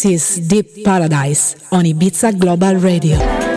This is Deep Paradise on Ibiza Global Radio.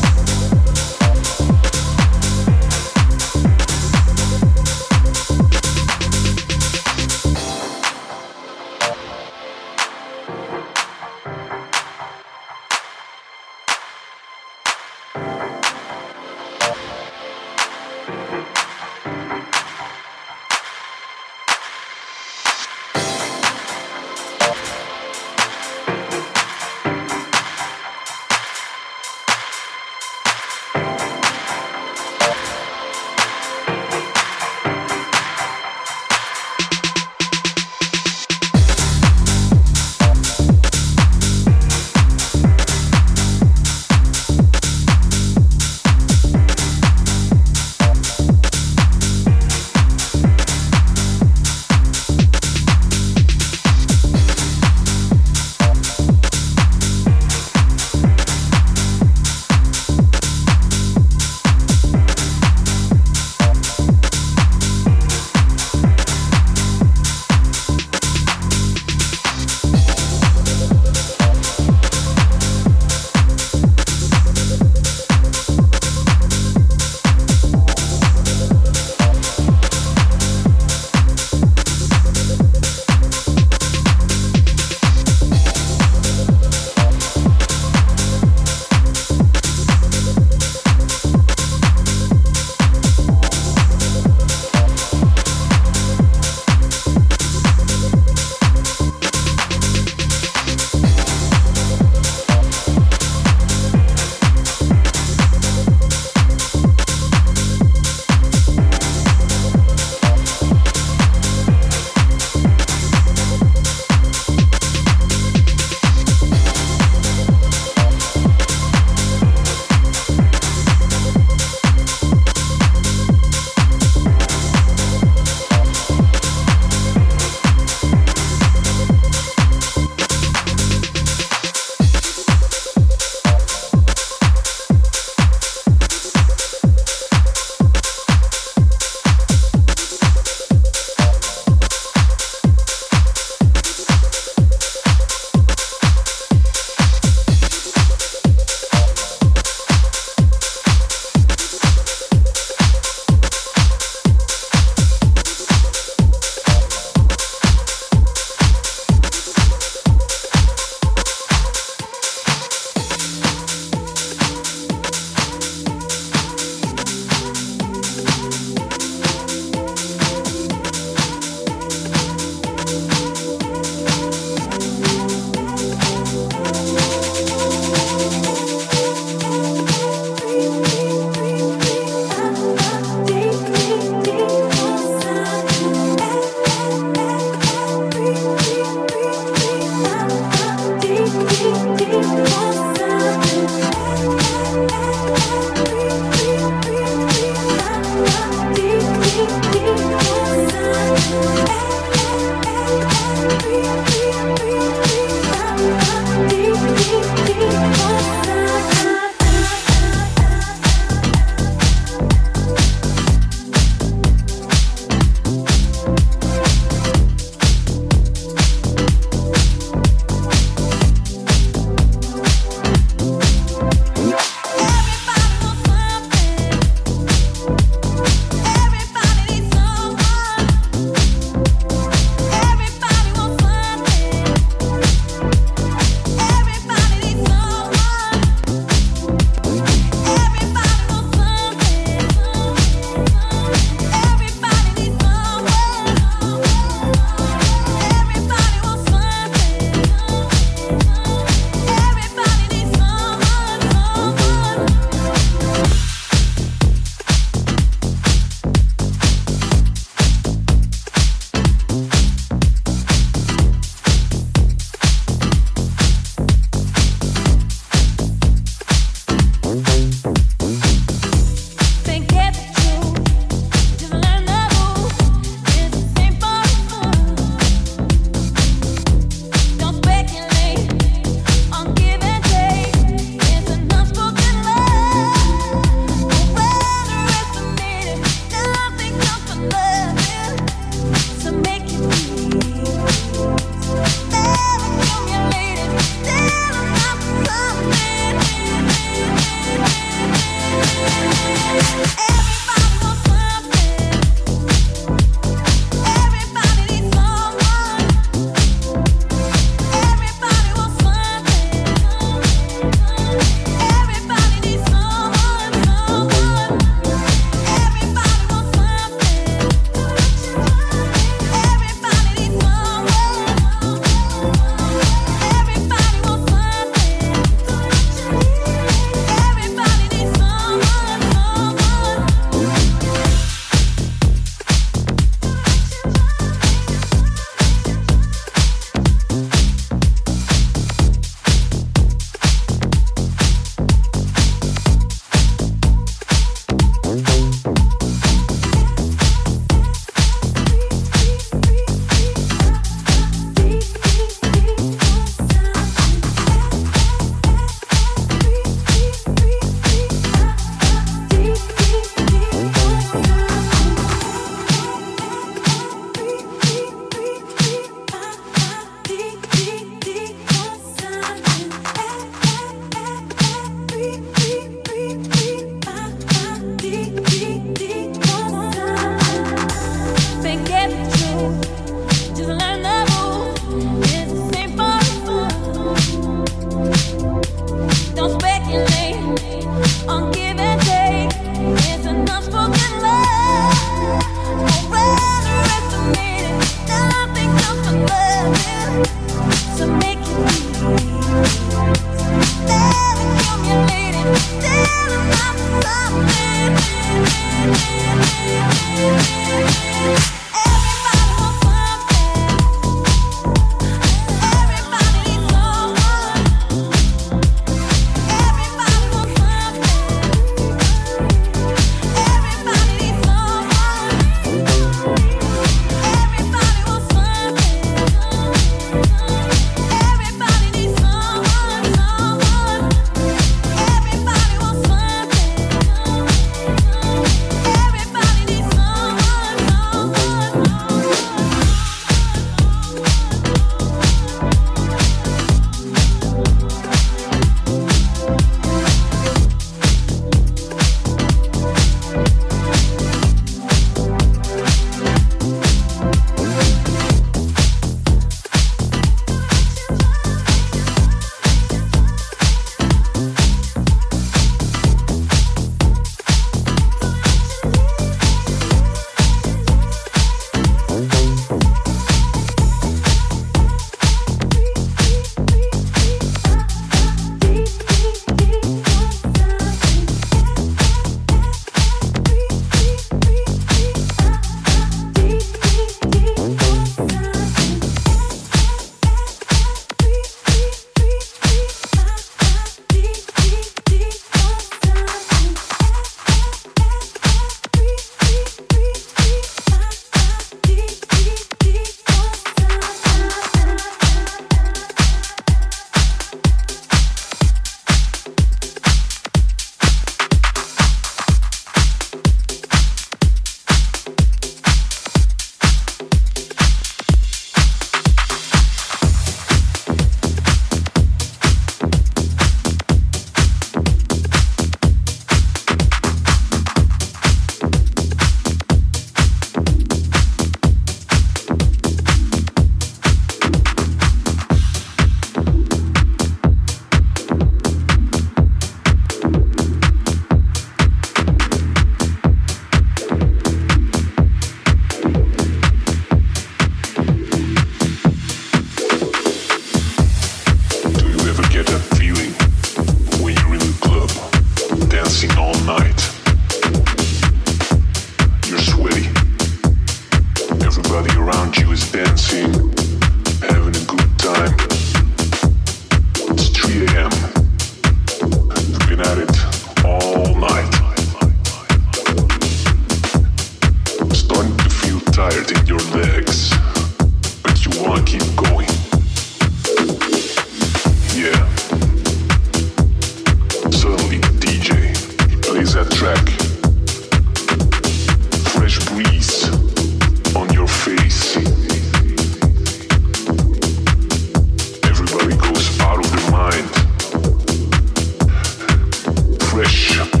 Am